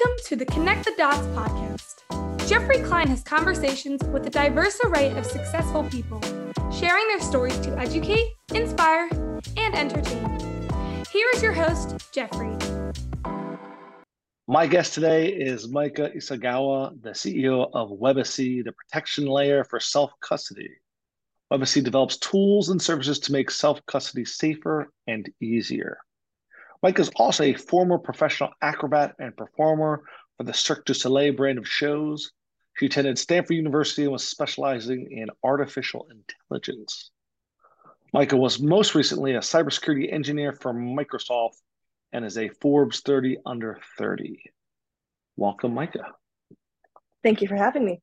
Welcome to the Connect the Dots podcast. Geoffrey Klein has conversations with a diverse array of successful people, sharing their stories to educate, inspire, and entertain. Here is your host, Geoffrey. My guest today is Maika Isogawa, the CEO of Webacy, the protection layer for self custody. Webacy develops tools and services to make self custody safer and easier. Maika is also a former professional acrobat and performer for the Cirque du Soleil brand of shows. She attended Stanford University and was specializing in artificial intelligence. Maika was most recently a cybersecurity engineer for Microsoft and is a Forbes 30 under 30. Welcome, Maika. Thank you for having me.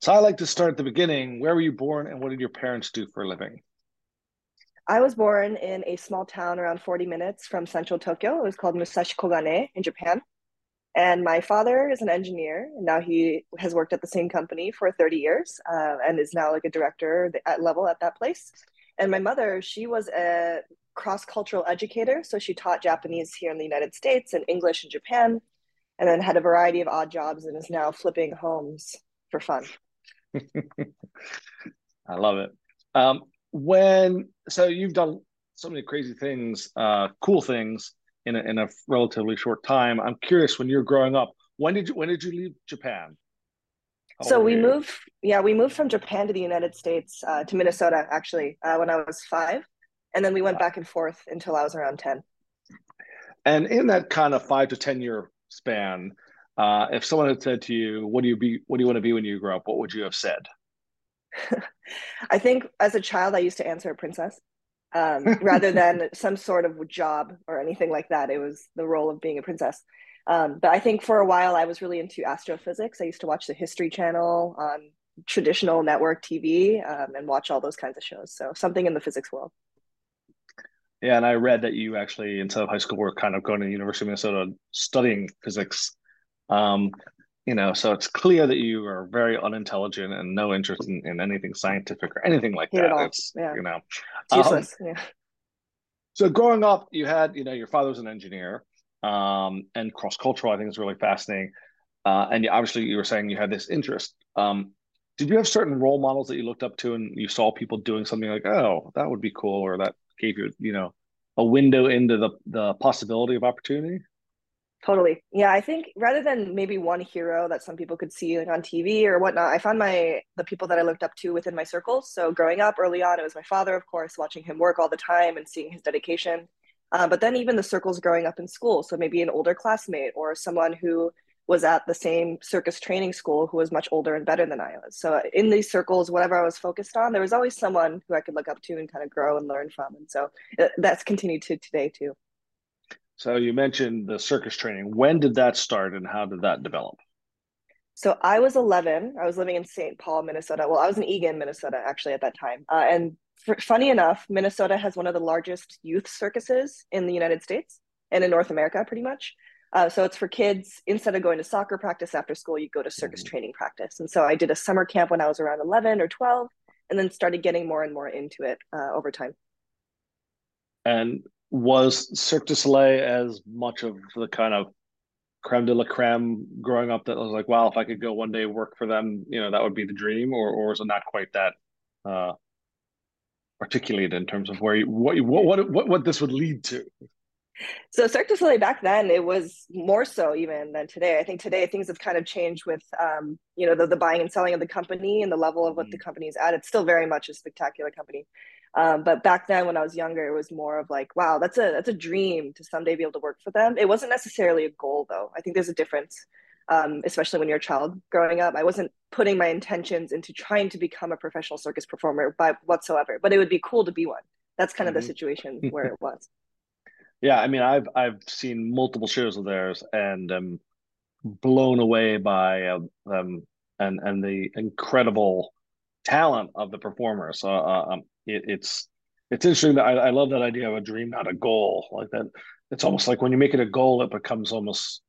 So I like to start at the beginning. Where were you born and what did your parents do for a living? I was born in a small town around 40 minutes from central Tokyo. It was called Musashi Koganei in Japan. And my father is an engineer. And now he has worked at the same company for 30 years uh, and is now like a director at level at that place. And my mother, she was a cross cultural educator. So she taught Japanese here in the United States and English in Japan, and then had a variety of odd jobs and is now flipping homes for fun. I love it. Um, when so you've done so many crazy things, uh, cool things in a, in a relatively short time. I'm curious when you're growing up, when did you when did you leave Japan? How so we moved, yeah, we moved from Japan to the United States uh, to Minnesota actually uh, when I was five, and then we went back and forth until I was around ten. And in that kind of five to ten year span, uh, if someone had said to you, "What do you be? What do you want to be when you grow up?" What would you have said? I think as a child, I used to answer a princess um, rather than some sort of job or anything like that. It was the role of being a princess. Um, but I think for a while, I was really into astrophysics. I used to watch the History Channel on traditional network TV um, and watch all those kinds of shows. So something in the physics world. Yeah, and I read that you actually, instead of high school, were kind of going to the University of Minnesota studying physics. Um, you know so it's clear that you are very unintelligent and no interest in, in anything scientific or anything like that. it's yeah. you know it's useless. um, yeah. so growing up you had you know your father was an engineer um, and cross-cultural i think is really fascinating. Uh, and you, obviously you were saying you had this interest. Um, did you have certain role models that you looked up to and you saw people doing something like oh that would be cool or that gave you you know a window into the the possibility of opportunity Totally. Yeah, I think rather than maybe one hero that some people could see like on TV or whatnot, I found my the people that I looked up to within my circles. So growing up early on, it was my father, of course, watching him work all the time and seeing his dedication. Uh, but then even the circles growing up in school. So maybe an older classmate or someone who was at the same circus training school who was much older and better than I was. So in these circles, whatever I was focused on, there was always someone who I could look up to and kind of grow and learn from. And so uh, that's continued to today too. So you mentioned the circus training. When did that start and how did that develop? So I was 11. I was living in St. Paul, Minnesota. Well, I was in Eagan, Minnesota, actually, at that time. Uh, and for, funny enough, Minnesota has one of the largest youth circuses in the United States and in North America, pretty much. Uh, so it's for kids. Instead of going to soccer practice after school, you go to circus mm-hmm. training practice. And so I did a summer camp when I was around 11 or 12, and then started getting more and more into it uh, over time. And was Cirque du Soleil as much of the kind of creme de la creme growing up that I was like, wow, if I could go one day work for them, you know, that would be the dream, or or is it not quite that uh, articulated in terms of where you, what what what what this would lead to? So Cirque du Soleil back then, it was more so even than today. I think today things have kind of changed with, um, you know, the, the buying and selling of the company and the level of what mm-hmm. the company is at. It's still very much a spectacular company. Um, but back then, when I was younger, it was more of like, wow, that's a that's a dream to someday be able to work for them. It wasn't necessarily a goal, though. I think there's a difference, um, especially when you're a child growing up. I wasn't putting my intentions into trying to become a professional circus performer by whatsoever. But it would be cool to be one. That's kind mm-hmm. of the mm-hmm. situation where it was. Yeah, I mean, I've I've seen multiple shows of theirs and um, blown away by uh, them and and the incredible talent of the performers. Uh, um, it, it's it's interesting that I, I love that idea of a dream, not a goal. Like that, it's almost like when you make it a goal, it becomes almost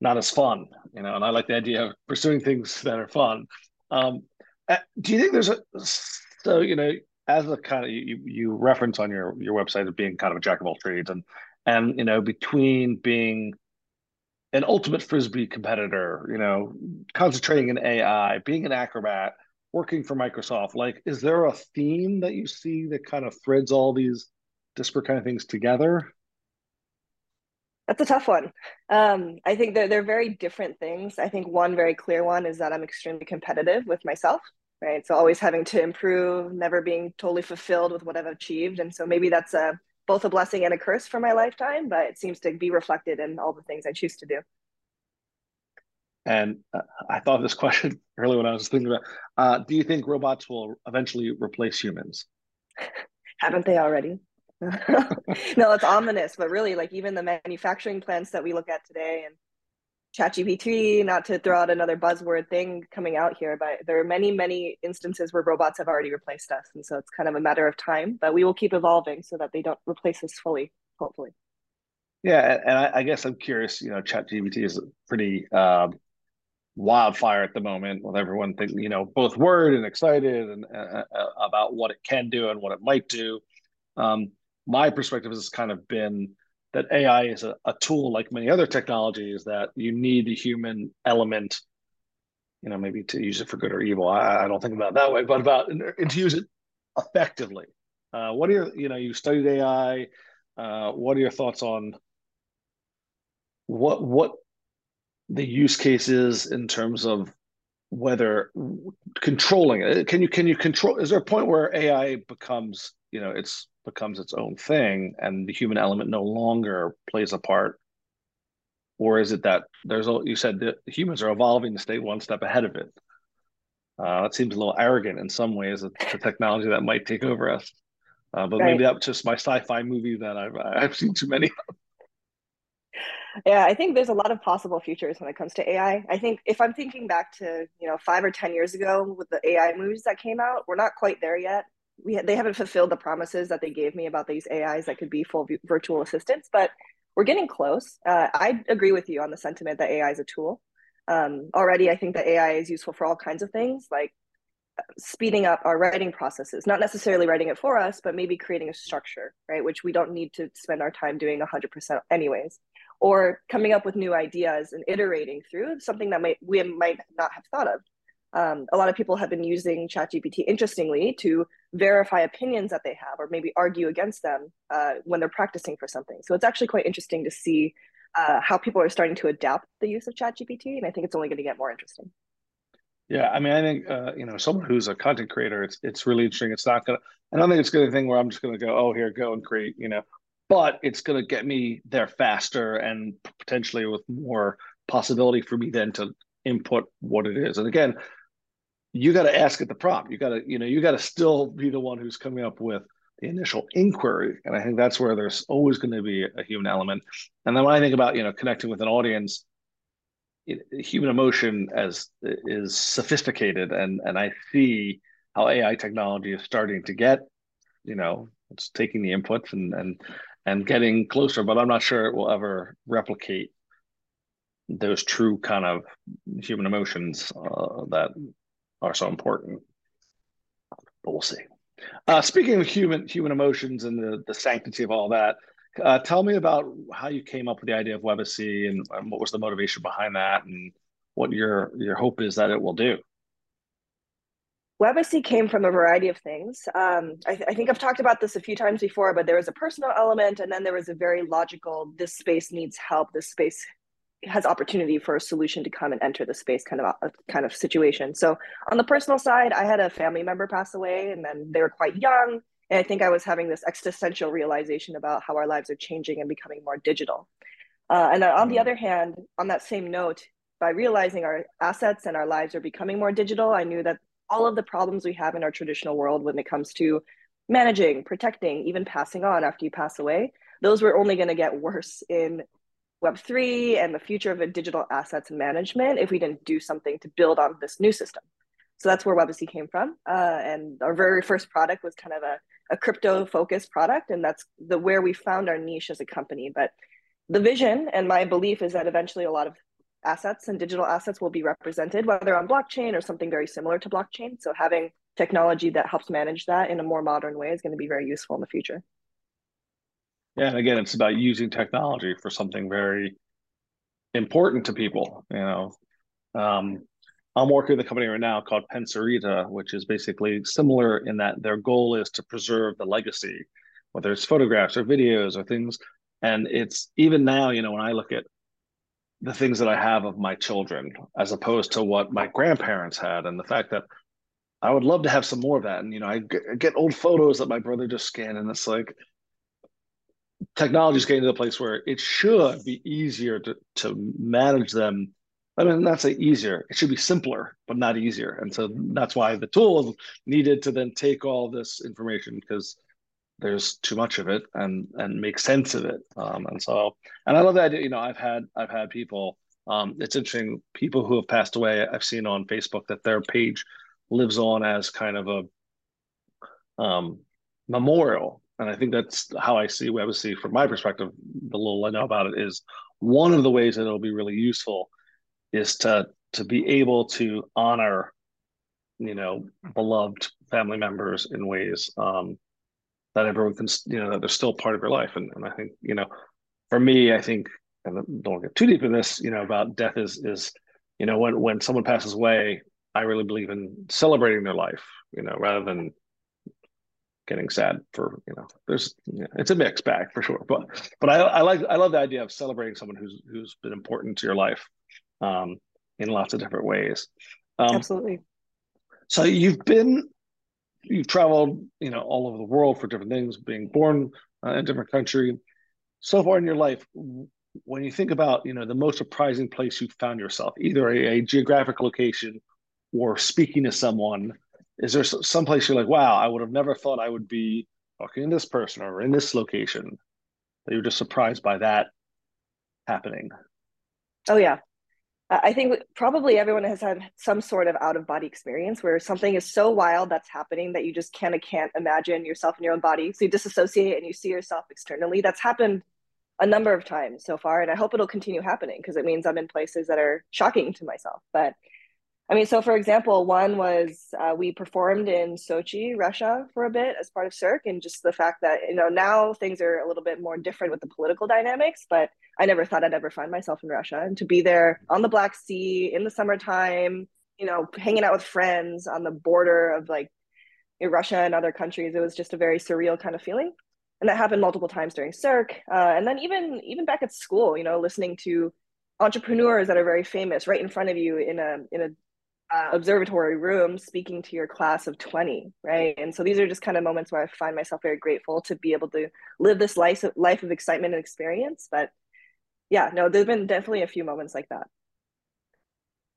not as fun, you know. And I like the idea of pursuing things that are fun. Um, do you think there's a so you know as a kind of you you reference on your your website of being kind of a jack of all trades and and you know between being an ultimate frisbee competitor, you know, concentrating in AI, being an acrobat, working for Microsoft. Like, is there a theme that you see that kind of threads all these disparate kind of things together? That's a tough one. Um, I think they're, they're very different things. I think one very clear one is that I'm extremely competitive with myself, right? So always having to improve, never being totally fulfilled with what I've achieved. And so maybe that's a both a blessing and a curse for my lifetime, but it seems to be reflected in all the things I choose to do. And uh, I thought this question earlier when I was thinking about, uh, do you think robots will eventually replace humans? Haven't they already? no, it's ominous, but really, like even the manufacturing plants that we look at today and ChatGPT, not to throw out another buzzword thing coming out here, but there are many, many instances where robots have already replaced us. And so it's kind of a matter of time, but we will keep evolving so that they don't replace us fully, hopefully. Yeah. And I, I guess I'm curious, you know, ChatGPT is pretty um, wildfire at the moment with everyone thinking, you know, both worried and excited and uh, uh about what it can do and what it might do. Um, my perspective has kind of been that AI is a, a tool like many other technologies that you need the human element, you know, maybe to use it for good or evil. I, I don't think about that way, but about and to use it effectively. Uh, what are your, you know, you studied AI. Uh, what are your thoughts on what what the use cases in terms of whether controlling it? Can you can you control? Is there a point where AI becomes you know it's becomes its own thing and the human element no longer plays a part or is it that there's you said that humans are evolving to stay one step ahead of it uh, that seems a little arrogant in some ways it's a technology that might take over us uh, but right. maybe that's just my sci-fi movie that I've I've seen too many of. Yeah, I think there's a lot of possible futures when it comes to AI. I think if I'm thinking back to you know five or ten years ago with the AI movies that came out, we're not quite there yet we they haven't fulfilled the promises that they gave me about these AIs that could be full virtual assistants, but we're getting close. Uh, I agree with you on the sentiment that AI is a tool. Um, already, I think that AI is useful for all kinds of things, like uh, speeding up our writing processes, not necessarily writing it for us, but maybe creating a structure, right? Which we don't need to spend our time doing 100% anyways. Or coming up with new ideas and iterating through something that might we might not have thought of um, a lot of people have been using ChatGPT, interestingly, to verify opinions that they have or maybe argue against them uh, when they're practicing for something. So it's actually quite interesting to see uh, how people are starting to adapt the use of ChatGPT, and I think it's only going to get more interesting. Yeah, I mean, I think uh, you know, someone who's a content creator, it's it's really interesting. It's not gonna. I don't think it's gonna be a thing where I'm just gonna go, oh, here, go and create, you know. But it's gonna get me there faster and potentially with more possibility for me then to input what it is. And again, you got to ask at the prompt. You got to, you know, you got to still be the one who's coming up with the initial inquiry. And I think that's where there's always going to be a human element. And then when I think about, you know, connecting with an audience, it, human emotion as is sophisticated, and and I see how AI technology is starting to get, you know, it's taking the inputs and and and getting closer. But I'm not sure it will ever replicate those true kind of human emotions uh, that are so important. But we'll see. Uh, speaking of human human emotions and the, the sanctity of all that, uh, tell me about how you came up with the idea of Webacy and, and, what was the motivation behind that, and what your your hope is that it will do. Webacy came from a variety of things. Um, I, th- I, think I've talked about this a few times before, but there was a personal element, and then there was a very logical. This space needs help. This space has opportunity for a solution to come and enter the space kind of a kind of situation. So on the personal side, I had a family member pass away and then they were quite young. And I think I was having this existential realization about how our lives are changing and becoming more digital. Uh, and on the mm. other hand, on that same note, by realizing our assets and our lives are becoming more digital, I knew that all of the problems we have in our traditional world when it comes to managing, protecting, even passing on after you pass away, those were only going to get worse in Web3 and the future of digital assets and management if we didn't do something to build on this new system. So that's where Webacy came from. Uh, and our very first product was kind of a, a crypto focused product. And that's the where we found our niche as a company. But the vision and my belief is that eventually a lot of assets and digital assets will be represented, whether on blockchain or something very similar to blockchain. So having technology that helps manage that in a more modern way is going to be very useful in the future. Yeah, and again, it's about using technology for something very important to people. You know, um, I'm working with a company right now called Pensurita, which is basically similar in that their goal is to preserve the legacy, whether it's photographs or videos or things. And it's even now, you know, when I look at the things that I have of my children, as opposed to what my grandparents had, and the fact that I would love to have some more of that. And you know, I get old photos that my brother just scanned, and it's like technology is getting to the place where it should be easier to to manage them. I mean, not say easier; it should be simpler, but not easier. And so that's why the tool needed to then take all this information because there's too much of it and and make sense of it. Um, and so, and I love that. Idea. You know, I've had I've had people. Um, it's interesting. People who have passed away, I've seen on Facebook that their page lives on as kind of a um, memorial. And I think that's how I see Webacy from my perspective. The little I know about it is one of the ways that it'll be really useful is to to be able to honor, you know, beloved family members in ways um, that everyone can, you know, that they're still part of your life. And, and I think, you know, for me, I think, and don't get too deep in this, you know, about death is is, you know, when when someone passes away, I really believe in celebrating their life, you know, rather than getting sad for you know there's yeah, it's a mixed bag for sure. But but I, I like i love the idea of celebrating someone who's who's been important to your life um in lots of different ways. Um, absolutely. so you've been you've traveled you know all over the world for different things being born uh, in a different country. So far in your life when you think about you know the most surprising place you've found yourself either a, a geographic location or speaking to someone is there some place you're like wow i would have never thought i would be talking to this person or in this location that you're just surprised by that happening? Oh yeah i think probably everyone has had some sort of out of body experience where something is so wild that's happening that you just kind of can't imagine yourself in your own body. So you disassociate and you see yourself externally. That's happened a number of times so far and i hope it'll continue happening because it means i'm in places that are shocking to myself. But I mean, so for example, one was uh, we performed in Sochi, Russia, for a bit as part of Cirque, and just the fact that you know now things are a little bit more different with the political dynamics. But I never thought I'd ever find myself in Russia, and to be there on the Black Sea in the summertime, you know, hanging out with friends on the border of like Russia and other countries, it was just a very surreal kind of feeling. And that happened multiple times during Cirque, uh, and then even even back at school, you know, listening to entrepreneurs that are very famous right in front of you in a in a uh, observatory room speaking to your class of 20 right? And so these are just kind of moments where i find myself very grateful to be able to live this life of, life of excitement and experience. But yeah no there's been definitely a few moments like that.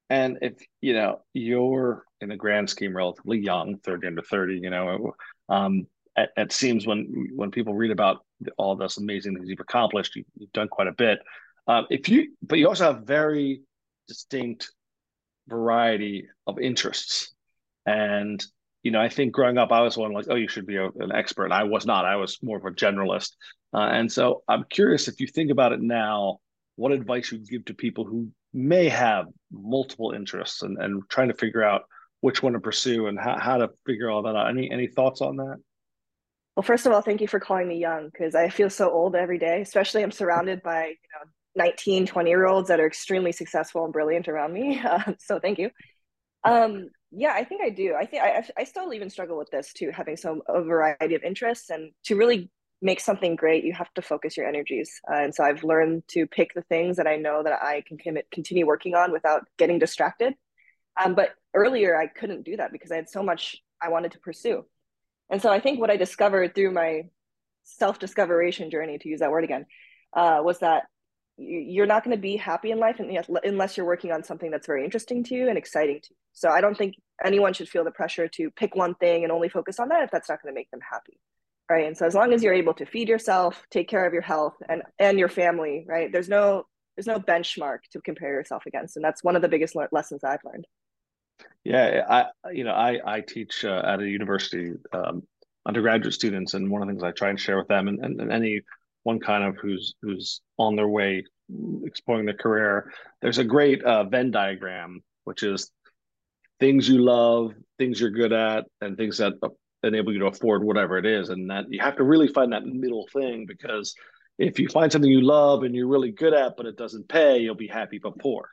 And if you know you're in the grand scheme relatively young 30 under 30 you know um it, it seems when when people read about all those amazing things you've accomplished you, have done quite a bit. Um, if you but you also have very distinct variety of interests. And, you know, I think growing up, I was one like, oh, you should be a, an expert. And I was not. I was more of a generalist. Uh, and so I'm curious if you think about it now, what advice you give to people who may have multiple interests and, and trying to figure out which one to pursue and how, how to figure all that out. Any any thoughts on that? Well, first of all, thank you for calling me young because I feel so old every day, especially I'm surrounded by, you know, 19 20 year olds that are extremely successful and brilliant around me. Uh, so thank you. Um, yeah i think i do. I think I, I still even struggle with this too having some a variety of interests and to really make something great you have to focus your energies. Uh, and so i've learned to pick the things that i know that i can commit, continue working on without getting distracted. Um, but earlier i couldn't do that because i had so much i wanted to pursue. And so i think what i discovered through my self-discoveration journey to use that word again uh, was that you're not going to be happy in life unless you're working on something that's very interesting to you and exciting to you. So I don't think anyone should feel the pressure to pick one thing and only focus on that if that's not going to make them happy. Right. And so as long as you're able to feed yourself, take care of your health and and your family, right? There's no there's no benchmark to compare yourself against. And that's one of the biggest le- lessons I've learned. Yeah, I you know, I I teach uh, at a university um, undergraduate students and one of the things I try and share with them and, and, and any one kind of who's who's on their way exploring their career. There's a great uh, Venn diagram, which is things you love, things you're good at, and things that enable you to afford whatever it is. And that you have to really find that middle thing because if you find something you love and you're really good at, but it doesn't pay, you'll be happy but poor.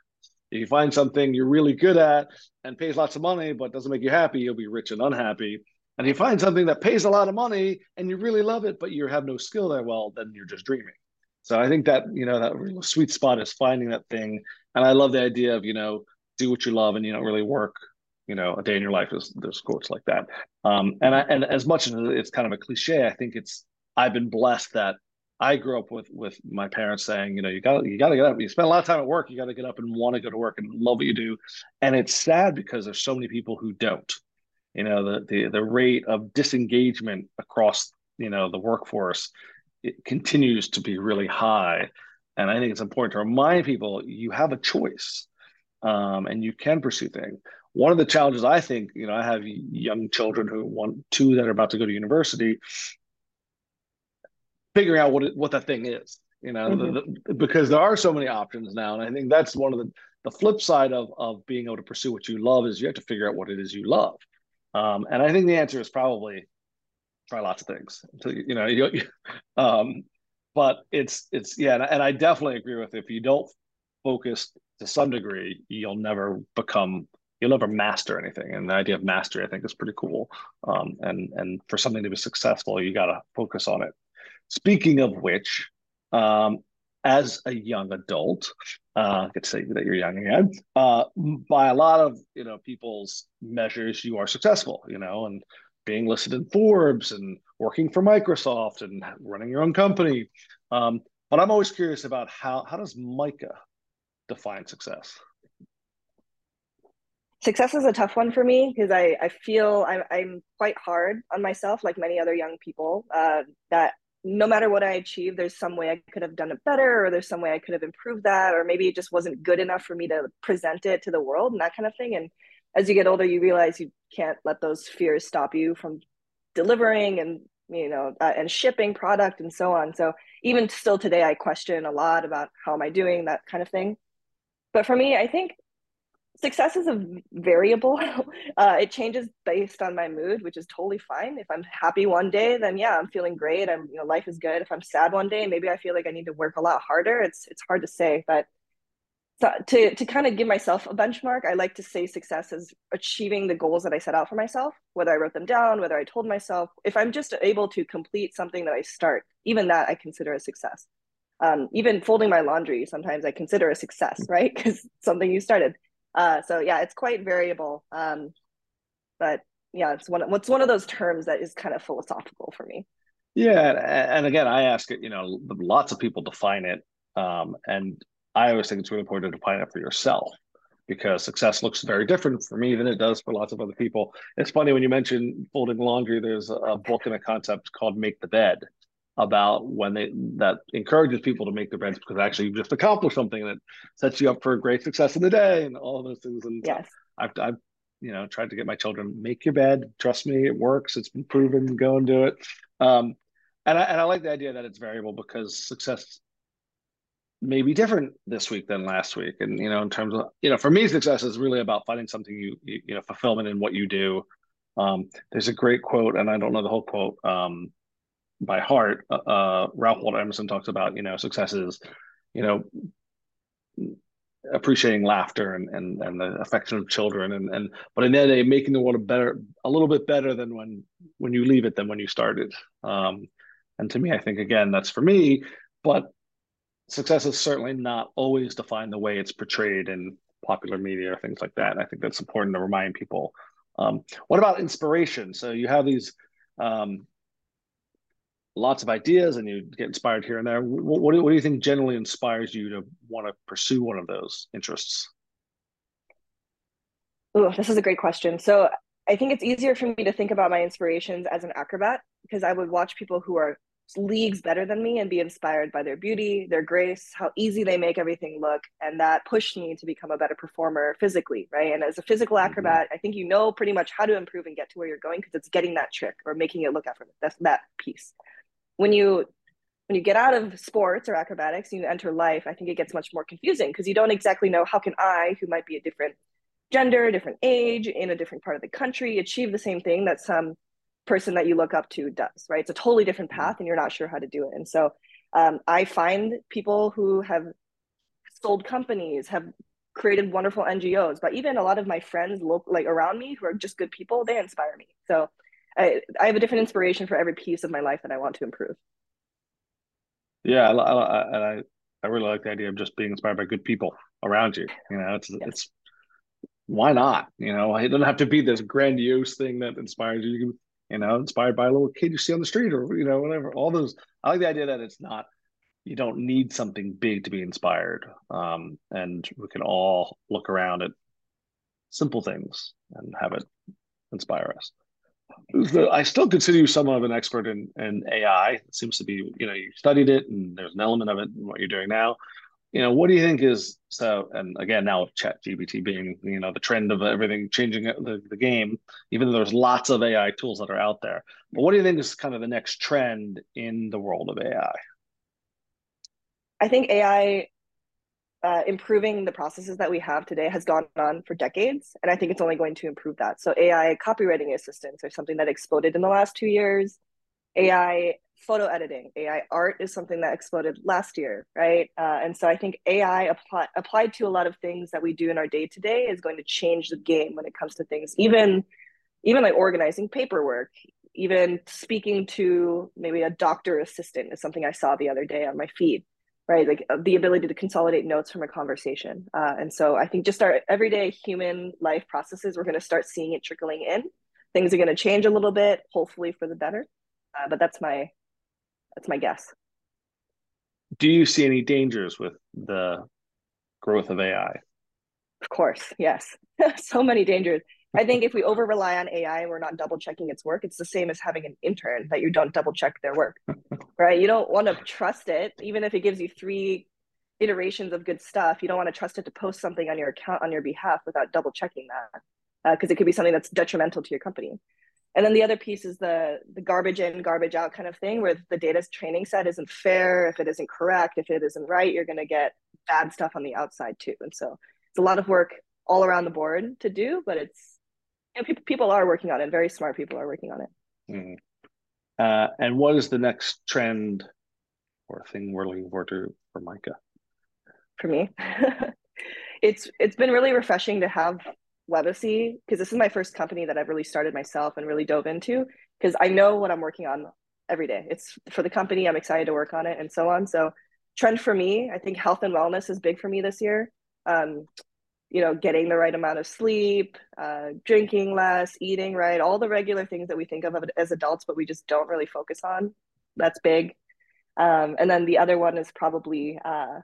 If you find something you're really good at and pays lots of money but doesn't make you happy, you'll be rich and unhappy. And you find something that pays a lot of money and you really love it, but you have no skill there, well, then you're just dreaming. So I think that, you know, that sweet spot is finding that thing. And I love the idea of, you know, do what you love and you don't really work, you know, a day in your life. is there's quotes like that. Um, and I, and as much as it's kind of a cliche, I think it's, I've been blessed that I grew up with with my parents saying, you know, you got you got to get up. You spend a lot of time at work. You got to get up and want to go to work and love what you do. And it's sad because there's so many people who don't. You know, the the the rate of disengagement across you know the workforce it continues to be really high. And I think it's important to remind people you have a choice, um, and you can pursue things. One of the challenges I think, you know, I have young children who want two that are about to go to university, figuring out what it, what that thing is you know mm-hmm. the, the, because there are so many options now and i think that's one of the the flip side of of being able to pursue what you love is you have to figure out what it is you love um, and i think the answer is probably try lots of things until you, you know you, um, but it's it's yeah and, and i definitely agree with if you don't focus to some degree you'll never become you'll never master anything. And the idea of mastery i think is pretty cool. Um, and and for something to be successful you got to focus on it. Speaking of which, um, as a young adult, uh, I could say that you're young again. Uh, by a lot of you know people's measures, you are successful. You know, and being listed in Forbes and working for Microsoft and running your own company. Um, but I'm always curious about how how does Maika define success? Success is a tough one for me because I, I feel I'm, I'm quite hard on myself, like many other young people. Uh, that no matter what I achieve, there's some way I could have done it better, or there's some way I could have improved that, or maybe it just wasn't good enough for me to present it to the world and that kind of thing. And as you get older, you realize you can't let those fears stop you from delivering and you know uh, and shipping product and so on. So even still today, I question a lot about how am I doing that kind of thing. But for me, I think success is a variable. Uh, it changes based on my mood, which is totally fine. If I'm happy one day, then yeah, I'm feeling great. I'm, you know, life is good. If I'm sad one day, maybe I feel like I need to work a lot harder. It's it's hard to say, but so to to kind of give myself a benchmark, I like to say success is achieving the goals that I set out for myself, whether I wrote them down, whether I told myself. If I'm just able to complete something that I start, even that I consider a success. Um, even folding my laundry, sometimes I consider a success, right? Because something you started uh, so yeah, it's quite variable. Um, but yeah, it's one. What's one of those terms that is kind of philosophical for me. Yeah, and again, I ask it. You know, lots of people define it, um, and I always think it's really important to define it for yourself because success looks very different for me than it does for lots of other people. It's funny when you mention folding laundry. There's a book and a concept called "Make the Bed," about when they that encourages people to make their beds because actually you've just accomplished something that sets you up for great success in the day and all of those things. And yes. I've, I've you know tried to get my children make your bed. Trust me, it works. It's been proven. Go and do it. Um, and I, and I like the idea that it's variable because success may be different this week than last week. And you know, in terms of you know, for me, success is really about finding something you you, you know fulfillment in what you do. Um, there's a great quote, and I don't know the whole quote. Um, by heart, uh, uh, Ralph Waldo Emerson talks about you know successes, you know, appreciating laughter and and and the affection of children and and but in the end, making the world a better a little bit better than when when you leave it than when you started. Um, and to me, I think again that's for me, but success is certainly not always defined the way it's portrayed in popular media or things like that. And I think that's important to remind people. Um, what about inspiration? So you have these um, lots of ideas and you get inspired here and there. What, what, do, what do you think generally inspires you to want to pursue one of those interests? Oh, this is a great question. So I think it's easier for me to think about my inspirations as an acrobat because I would watch people who are leagues better than me and be inspired by their beauty, their grace, how easy they make everything look. And that pushed me to become a better performer physically, right? And as a physical mm-hmm. acrobat. I think you know pretty much how to improve and get to where you're going because it's getting that trick or making it look effortless. That's that piece when you when you get out of sports or acrobatics and you enter life, I think it gets much more confusing because you don't exactly know how can I, who might be a different gender, different age, in a different part of the country, achieve the same thing that some person that you look up to does, right? It's a totally different path and you're not sure how to do it. And so Um, I find people who have sold companies, have created wonderful NGOs, but even a lot of my friends local, like around me who are just good people, they inspire me. So I, I have a different inspiration for every piece of my life that I want to improve. Yeah, I, I, I, I really like the idea of just being inspired by good people around you. You know, it's yes. it's why not? You know, it doesn't have to be this grandiose thing that inspires you. You you know, inspired by a little kid you see on the street or you know whatever. All those. I like the idea that it's not. You don't need something big to be inspired, um, and we can all look around at simple things and have it inspire us. I still consider you somewhat of an expert in, in AI. It seems to be, you know, you studied it and there's an element of it in what you're doing now. You know, what do you think is so? And again, now with Chat GPT being, you know, the trend of everything changing the, the game, even though there's lots of AI tools that are out there. But what do you think is kind of the next trend in the world of AI? I think AI uh, improving the processes that we have today has gone on for decades, and I think it's only going to improve that. So AI copywriting assistants are something that exploded in the last two years. AI photo editing, AI art is something that exploded last year, right? Uh, and so I think AI apply, applied to a lot of things that we do in our day to day is going to change the game when it comes to things, even even like organizing paperwork, even speaking to maybe a doctor assistant is something I saw the other day on my feed right? Like uh, the ability to consolidate notes from a conversation. Uh, and so I think just our everyday human life processes, we're going to start seeing it trickling in. Things are going to change a little bit, hopefully for the better. Uh, but that's my that's my guess. Do you see any dangers with the growth of AI? Of course, yes. so many dangers. I think if we over rely on AI and we're not double checking its work, it's the same as having an intern that you don't double check their work, right? You don't want to trust it, even if it gives you three iterations of good stuff. You don't want to trust it to post something on your account on your behalf without double checking that, because uh, it could be something that's detrimental to your company. And then the other piece is the the garbage in, garbage out kind of thing, where the data's training set isn't fair. If it isn't correct, if it isn't right, you're going to get bad stuff on the outside too. And so it's a lot of work all around the board to do, but it's and people people are working on it. Very smart people are working on it. Mm-hmm. Uh, and what is the next trend or thing we're looking forward to for Maika? For me, it's it's been really refreshing to have Webacy because this is my first company that I've really started myself and really dove into because I know what I'm working on every day. It's for the company. I'm excited to work on it and so on. So trend for me, I think health and wellness is big for me this year. Um, you know, getting the right amount of sleep, uh, drinking less, eating right, all the regular things that we think of as adults, but we just don't really focus on. That's big. Um, and then the other one is probably, uh,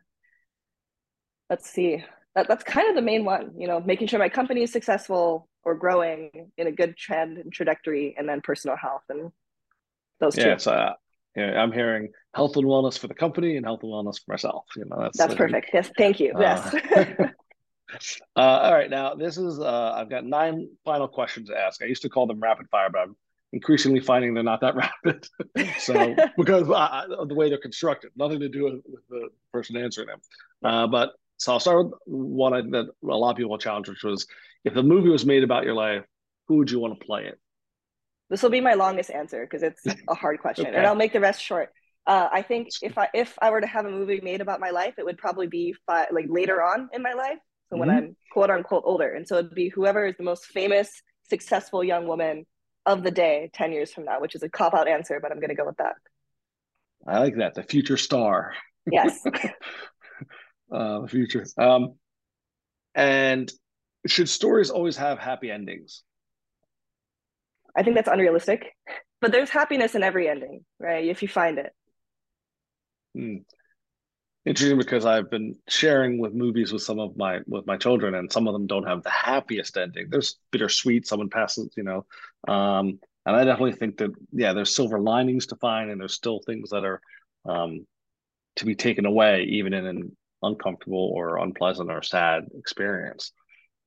let's see, that, that's kind of the main one, you know, making sure my company is successful or growing in a good trend and trajectory, and then personal health and those yeah, two. Uh, yeah, I'm hearing health and wellness for the company and health and wellness for myself. You know, that's that's perfect. Yes, thank you. Uh, yes. Uh, all right, now this is uh, I've got nine final questions to ask. I used to call them rapid fire, but I'm increasingly finding they're not that rapid. so because of the way they're constructed, nothing to do with, with the person answering them. Uh, but so I'll start with one I, that a lot of people will challenge, which was if the movie was made about your life, who would you want to play it? This will be my longest answer because it's a hard question, okay. and I'll make the rest short. Uh, I think if I if I were to have a movie made about my life, it would probably be fi- like later on in my life, so mm-hmm. when I'm quote unquote older. And so it'd be whoever is the most famous, successful young woman of the day 10 years from now, which is a cop out answer, but I'm going to go with that. I like that. The future star. Yes. uh, the future. Um, and should stories always have happy endings? I think that's unrealistic, but there's happiness in every ending, right? If you find it. Hmm interesting because I've been sharing with movies with some of my with my children, and some of them don't have the happiest ending. There's bittersweet. Someone passes, you know, um, and I definitely think that yeah, there's silver linings to find, and there's still things that are um, to be taken away, even in an uncomfortable or unpleasant or sad experience.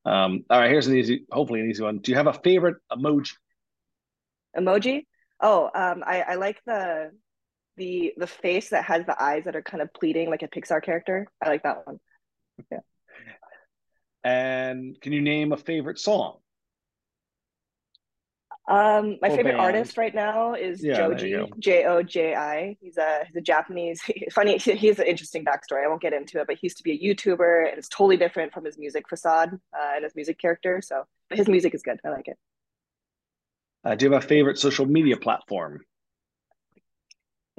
Um, all right, here's an easy, hopefully an easy one. Do you have a favorite emoji? Emoji? Oh, um, I, I like the the the face that has the eyes that are kind of pleading like a Pixar character. I like that one. Yeah. And can you name a favorite song? Um, my Or favorite band. artist right now is Yeah, Joji. J O J I. He's a he's a Japanese. Funny, he, he has an interesting backstory. I won't get into it, but he used to be a YouTuber, and it's totally different from his music facade uh, and his music character. So, but his music is good. I like it. Uh, do you have a favorite social media platform?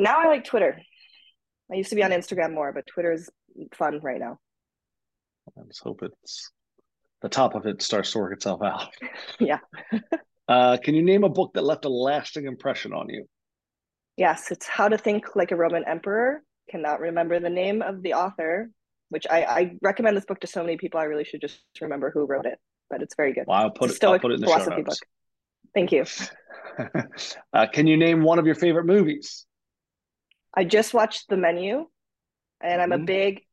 Now I like Twitter. I used to be on Instagram more, but Twitter is fun right now. Let's hope it's the top of it starts to work itself out. Yeah. uh, can you name a book that left a lasting impression on you? Yes, it's How to Think Like a Roman Emperor. Cannot remember the name of the author, which I, I recommend this book to so many people. I really should just remember who wrote it, but it's very good. Well, I'll put it. I'll put it in the show philosophy notes. book. Thank you. uh, can you name one of your favorite movies? I just watched The Menu, and I'm a Mhm. big,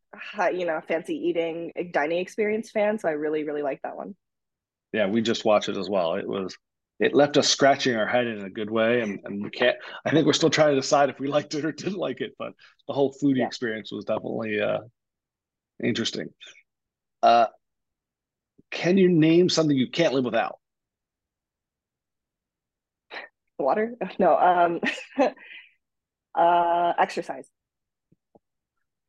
you know, fancy eating dining experience fan. So I really, really like that one. Yeah, we just watched it as well. It was. It left us scratching our head in a good way, and, and we can't. I think we're still trying to decide if we liked it or didn't like it, but the whole foodie Yeah. experience was definitely uh, interesting. Uh, can you name something you can't live without? Water? No. Um, uh, exercise.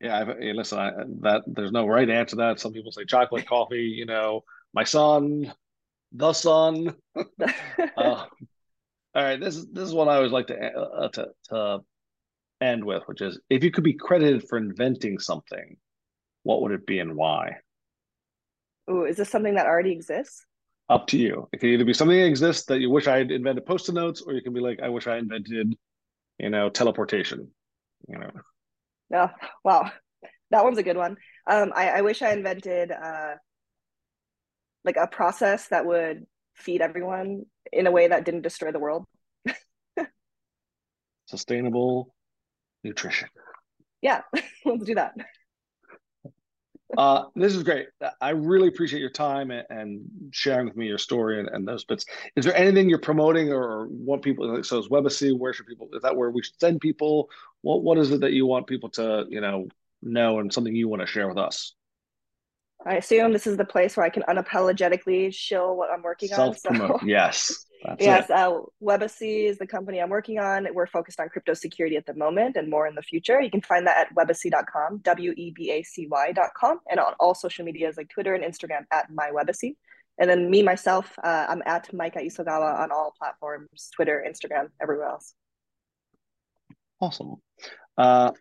Yeah, I've, hey, listen, I, that there's no right answer to that. Some people say chocolate, coffee. You know, my son, the sun. Uh, all right, this is this is what I always like to uh, to to end with, which is if you could be credited for inventing something, what would it be and why? Ooh, is this something that already exists? Up to you. It can either be something that exists that you wish I had invented post-it notes, or you can be like, I wish I invented, you know, teleportation. You know, No. Wow. That one's a good one. Um, I, I wish I invented uh, like a process that would feed everyone in a way that didn't destroy the world. sustainable nutrition. Yeah, let's do that. Uh, this is great. I really appreciate your time and, and sharing with me your story and, and those bits. Is there anything you're promoting or want people? So is Webacy? Where should people? Is that where we should send people? What What is it that you want people to you know know and something you want to share with us? I assume this is the place where I can unapologetically shill what I'm working on. Self promote. So, Yes, that's yes, uh, Webacy is the company I'm working on. We're focused on crypto security at the moment and more in the future. You can find that at webacy.com, W E B A C Y.com, and on all social medias like Twitter and Instagram at mywebacy. And then me, myself, uh, I'm at Maika Isogawa on all platforms Twitter, Instagram, everywhere else. Awesome. Uh,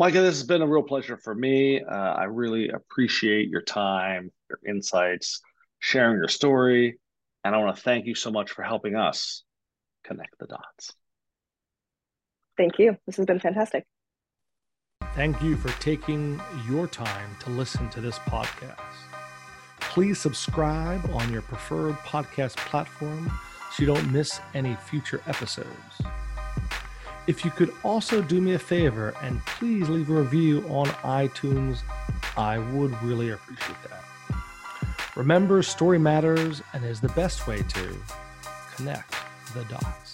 Maika, this has been a real pleasure for me. Uh, I really appreciate your time, your insights, sharing your story. And I want to thank you so much for helping us connect the dots. Thank you. This has been fantastic. Thank you for taking your time to listen to this podcast. Please subscribe on your preferred podcast platform so you don't miss any future episodes. If you could also do me a favor and please leave a review on iTunes, I would really appreciate that. Remember, story matters and is the best way to connect the dots.